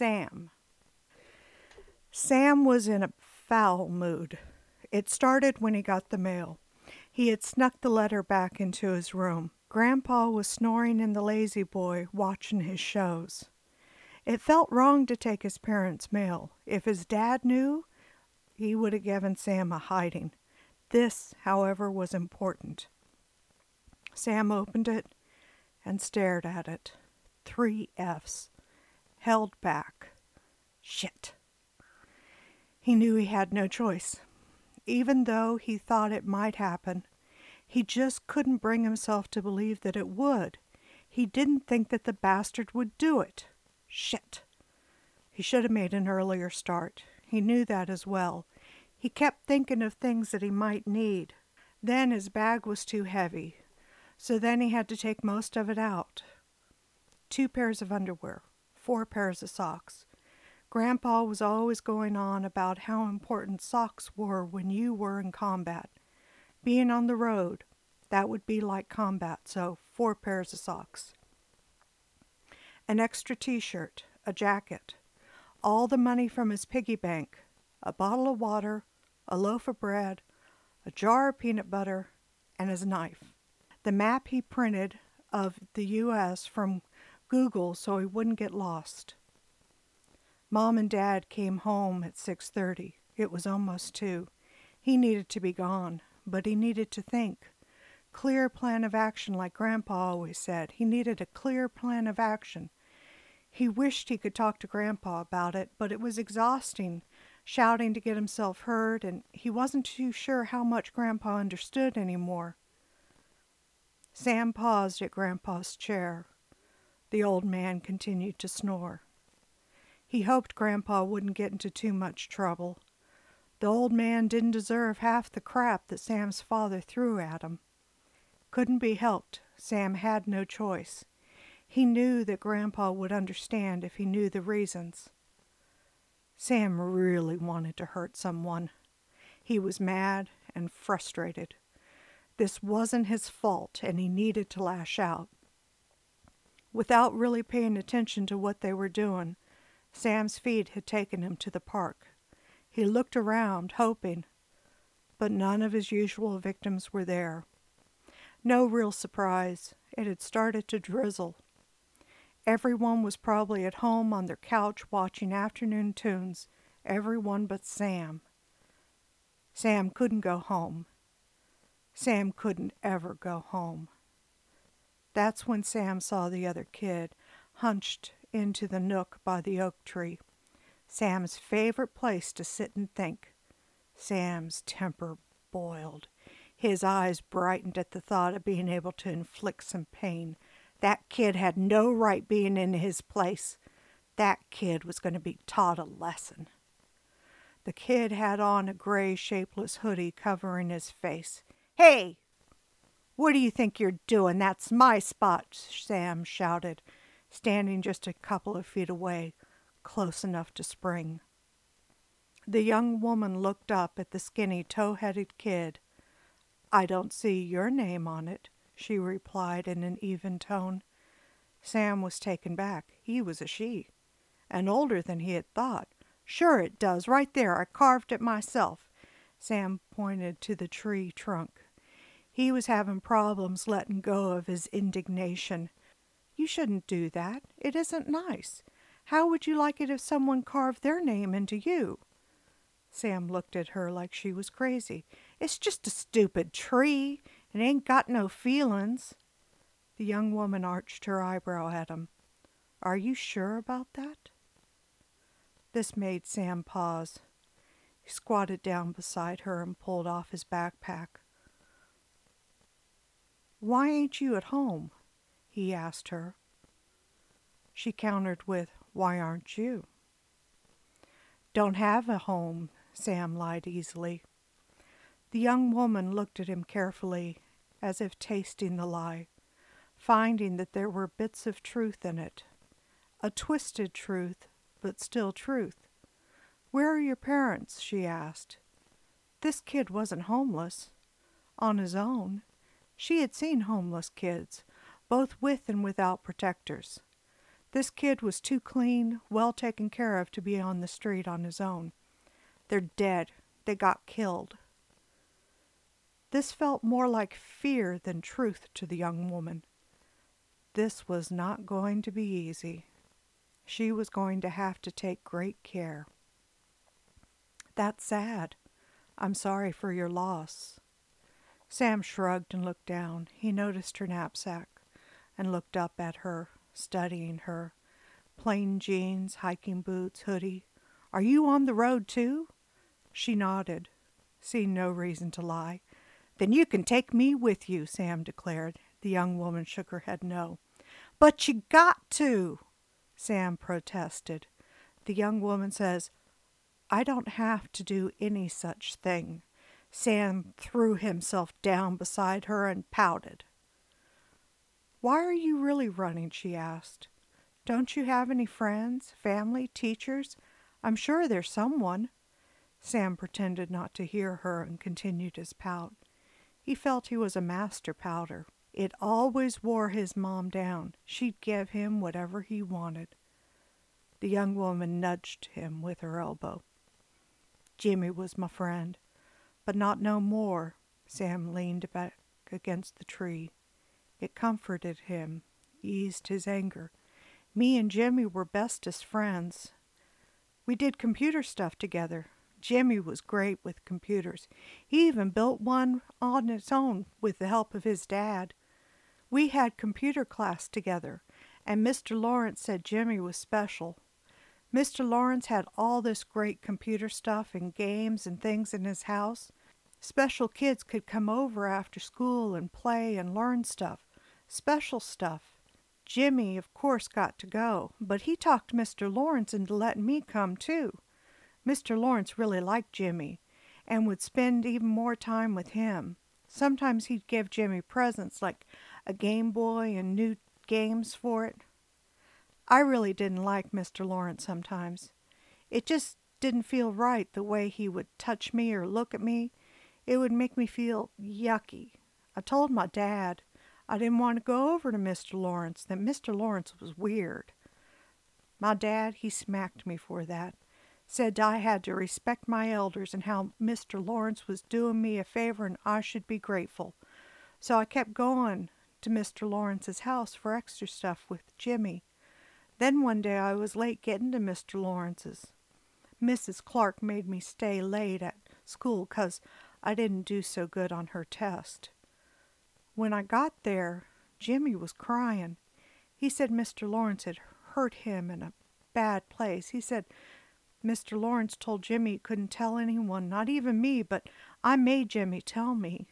Sam. Sam was in a foul mood. It started when he got the mail. He had snuck the letter back into his room. Grandpa was snoring in the La-Z-Boy, watching his shows. It felt wrong to take his parents' mail. If his dad knew, he would have given Sam a hiding. This, however, was important. Sam opened it and stared at it. Three F's. Held back. Shit. He knew he had no choice. Even though he thought it might happen, he just couldn't bring himself to believe that it would. He didn't think that the bastard would do it. Shit. He should have made an earlier start. He knew that as well. He kept thinking of things that he might need. Then his bag was too heavy, so then he had to take most of it out. Two pairs of underwear, four pairs of socks. Grandpa was always going on about how important socks were when you were in combat. Being on the road, that would be like combat, so four pairs of socks. An extra t shirt, a jacket, all the money from his piggy bank, a bottle of water, a loaf of bread, a jar of peanut butter, and his knife. The map he printed of the U.S. from Google so he wouldn't get lost. Mom and Dad came home at 6:30. It was almost 2. He needed to be gone, but he needed to think. Clear plan of action like Grandpa always said. He needed a clear plan of action. He wished he could talk to Grandpa about it, but it was exhausting shouting to get himself heard, and he wasn't too sure how much Grandpa understood any more. Sam paused at Grandpa's chair. The old man continued to snore. He hoped Grandpa wouldn't get into too much trouble. The old man didn't deserve half the crap that Sam's father threw at him. Couldn't be helped. Sam had no choice. He knew that Grandpa would understand if he knew the reasons. Sam really wanted to hurt someone. He was mad and frustrated. This wasn't his fault, and he needed to lash out. Without really paying attention to what they were doing, Sam's feet had taken him to the park. He looked around, hoping, but none of his usual victims were there. No real surprise. It had started to drizzle. Everyone was probably at home on their couch watching afternoon tunes, everyone but Sam. Sam couldn't go home. Sam couldn't ever go home. That's when Sam saw the other kid, hunched into the nook by the oak tree. Sam's favorite place to sit and think. Sam's temper boiled. His eyes brightened at the thought of being able to inflict some pain that kid had no right being in his place. That kid was going to be taught a lesson. The kid had on a gray, shapeless hoodie covering his face. Hey! What do you think you're doing? That's my spot, Sam shouted, standing just a couple of feet away, close enough to spring. The young woman looked up at the skinny, tow headed kid. I don't see your name on it, she replied in an even tone. Sam was taken back. He was a she, and older than he had thought. Sure it does, right there. I carved it myself. Sam pointed to the tree trunk. He was having problems letting go of his indignation. You shouldn't do that. It isn't nice. How would you like it if someone carved their name into you? Sam looked at her like she was crazy. It's just a stupid tree. It ain't got no feelin's. The young woman arched her eyebrow at him. Are you sure about that? This made Sam pause. He squatted down beside her and pulled off his backpack. Why ain't you at home? he asked her. She countered with, Why aren't you? Don't have a home, Sam lied easily. The young woman looked at him carefully, as if tasting the lie, finding that there were bits of truth in it. A twisted truth, but still truth. Where are your parents? she asked. This kid wasn't homeless. On his own. She had seen homeless kids, both with and without protectors. This kid was too clean, well taken care of to be on the street on his own. They're dead. They got killed. This felt more like fear than truth to the young woman. This was not going to be easy. She was going to have to take great care. That's sad. I'm sorry for your loss. Sam shrugged and looked down. He noticed her knapsack and looked up at her, studying her. Plain jeans, hiking boots, hoodie. Are you on the road too? She nodded, seeing no reason to lie. Then you can take me with you, Sam declared. The young woman shook her head no. But you got to, Sam protested. The young woman says, I don't have to do any such thing. Sam threw himself down beside her and pouted. Why are you really running? she asked. Don't you have any friends, family, teachers? I'm sure there's someone. Sam pretended not to hear her and continued his pout. He felt he was a master pouter. It always wore his mom down. She'd give him whatever he wanted. The young woman nudged him with her elbow. Jimmy was my friend, but not no more. Sam leaned back against the tree. It comforted him, eased his anger. Me and Jimmy were bestest friends. We did computer stuff together. Jimmy was great with computers. He even built one on his own with the help of his dad. We had computer class together, and Mr. Lawrence said Jimmy was special. Mr. Lawrence had all this great computer stuff and games and things in his house. Special kids could come over after school and play and learn stuff. Special stuff. Jimmy, of course, got to go, but he talked Mr. Lawrence into letting me come too. Mr. Lawrence really liked Jimmy and would spend even more time with him. Sometimes he'd give Jimmy presents like a Game Boy and new games for it. I really didn't like Mr. Lawrence sometimes. It just didn't feel right the way he would touch me or look at me. It would make me feel yucky. I told my dad I didn't want to go over to Mr. Lawrence, that Mr. Lawrence was weird. My dad, he smacked me for that. Said I had to respect my elders and how Mr. Lawrence was doing me a favor and I should be grateful. So I kept going to Mr. Lawrence's house for extra stuff with Jimmy. Then one day I was late getting to Mr. Lawrence's. Mrs. Clark made me stay late at school 'cause I didn't do so good on her test. When I got there, Jimmy was crying. He said Mr. Lawrence had hurt him in a bad place. He said Mr. Lawrence told Jimmy he couldn't tell anyone, not even me, but I made Jimmy tell me.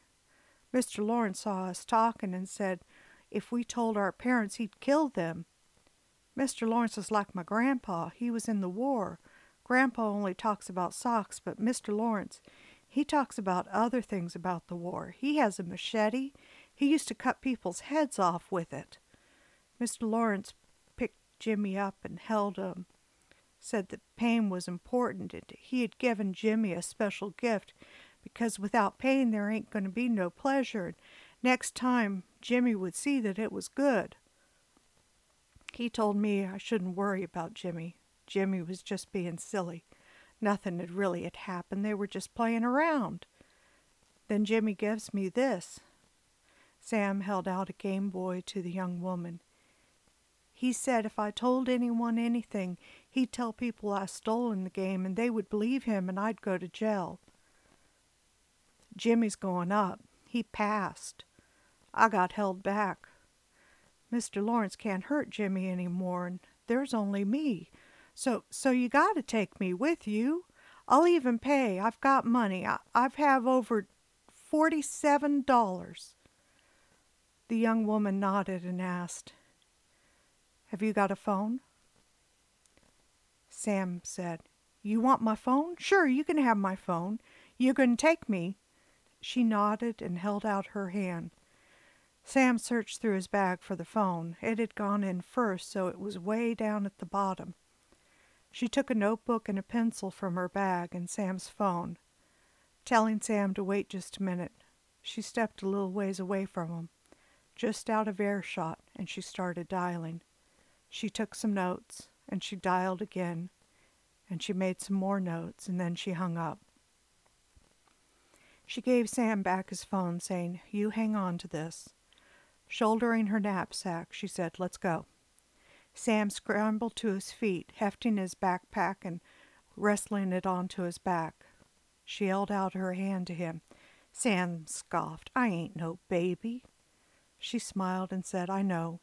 Mr. Lawrence saw us talking and said if we told our parents he'd kill them. Mr. Lawrence is like my grandpa. He was in the war. Grandpa only talks about socks, but Mr. Lawrence, he talks about other things about the war. He has a machete. He used to cut people's heads off with it. Mr. Lawrence picked Jimmy up and held him, said that pain was important and he had given Jimmy a special gift because without pain there ain't going to be no pleasure. Next time Jimmy would see that it was good. He told me I shouldn't worry about Jimmy. Jimmy was just being silly. Nothing had really had happened. They were just playing around. Then Jimmy gives me this. Sam held out a Game Boy to the young woman. He said if I told anyone anything, he'd tell people I stolen the game and they would believe him and I'd go to jail. Jimmy's going up. He passed. I got held back. Mr. Lawrence can't hurt Jimmy any more, and there's only me. So so you got to take me with you. I'll even pay. I've got money. I've have over forty-seven dollars. The young woman nodded and asked, Have you got a phone? Sam said, You want my phone? Sure, you can have my phone. You can take me. She nodded and held out her hand. Sam searched through his bag for the phone. It had gone in first, so it was way down at the bottom. She took a notebook and a pencil from her bag and Sam's phone. Telling Sam to wait just a minute, she stepped a little ways away from him just out of earshot, and she started dialing. She took some notes and she dialed again and she made some more notes and then she hung up. She gave Sam back his phone, saying, You hang on to this. Shouldering her knapsack, she said, Let's go. Sam scrambled to his feet, hefting his backpack and wrestling it onto his back. She held out her hand to him. Sam scoffed, I ain't no baby. She smiled and said, I know,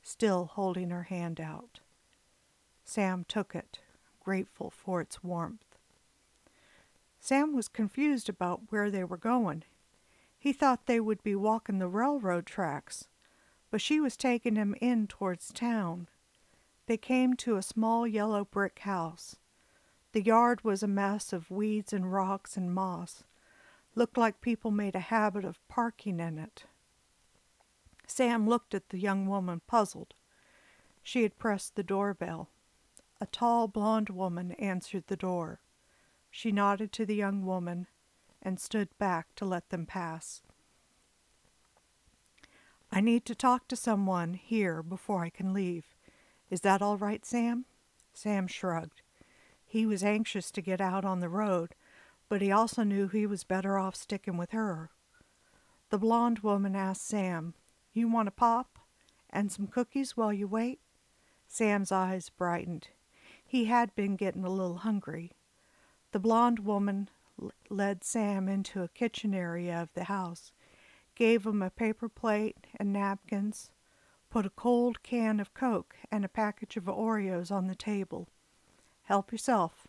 still holding her hand out. Sam took it, grateful for its warmth. Sam was confused about where they were going. He thought they would be walking the railroad tracks, but she was taking him in towards town. They came to a small yellow brick house. The yard was a mess of weeds and rocks and moss. Looked like people made a habit of parking in it. Sam looked at the young woman, puzzled. She had pressed the doorbell. A tall blonde woman answered the door. She nodded to the young woman and stood back to let them pass. I need to talk to someone here before I can leave. Is that all right, Sam? Sam shrugged. He was anxious to get out on the road, but he also knew he was better off sticking with her. The blonde woman asked Sam, You want a pop and some cookies while you wait? Sam's eyes brightened. He had been getting a little hungry. The blonde woman led Sam into a kitchen area of the house, gave him a paper plate and napkins, put a cold can of Coke and a package of Oreos on the table. Help yourself.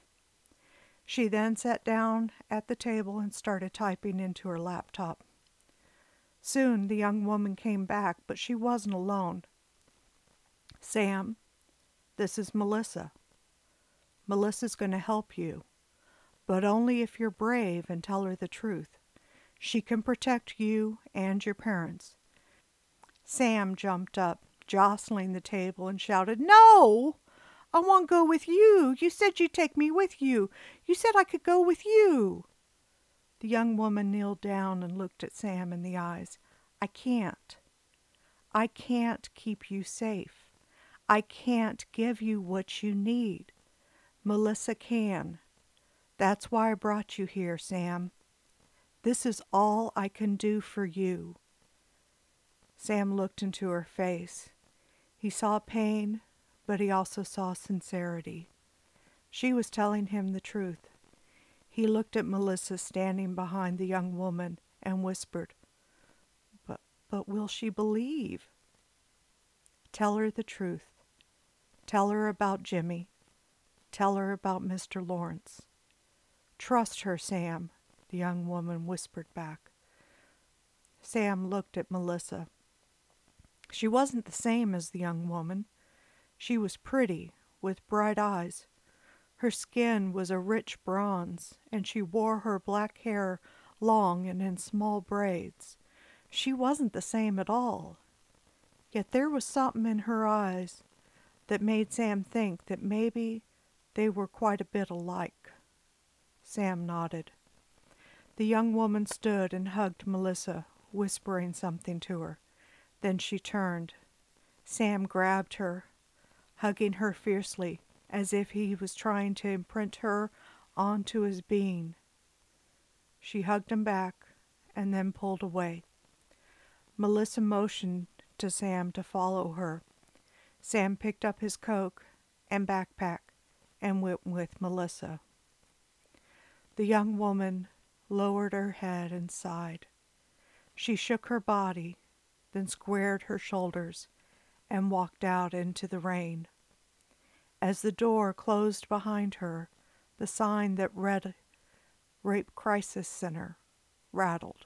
She then sat down at the table and started typing into her laptop. Soon the young woman came back, but she wasn't alone. Sam, this is Melissa. Melissa's going to help you but only if you're brave and tell her the truth. She can protect you and your parents. Sam jumped up, jostling the table, and shouted, No! I want to go with you. You said you'd take me with you. You said I could go with you. The young woman kneeled down and looked at Sam in the eyes. I can't. I can't keep you safe. I can't give you what you need. Melissa can. That's why I brought you here, Sam. This is all I can do for you. Sam looked into her face. He saw pain, but he also saw sincerity. She was telling him the truth. He looked at Melissa standing behind the young woman and whispered, But, but will she believe? Tell her the truth. Tell her about Jimmy. Tell her about Mr. Lawrence. Trust her, Sam, the young woman whispered back. Sam looked at Melissa. She wasn't the same as the young woman. She was pretty, with bright eyes. Her skin was a rich bronze, and she wore her black hair long and in small braids. She wasn't the same at all. Yet there was something in her eyes that made Sam think that maybe they were quite a bit alike. Sam nodded. The young woman stood and hugged Melissa, whispering something to her. Then she turned. Sam grabbed her, hugging her fiercely, as if he was trying to imprint her onto his being. She hugged him back and then pulled away. Melissa motioned to Sam to follow her. Sam picked up his coke and backpack and went with Melissa. The young woman lowered her head and sighed. She shook her body, then squared her shoulders and walked out into the rain. As the door closed behind her, the sign that read Rape Crisis Center rattled.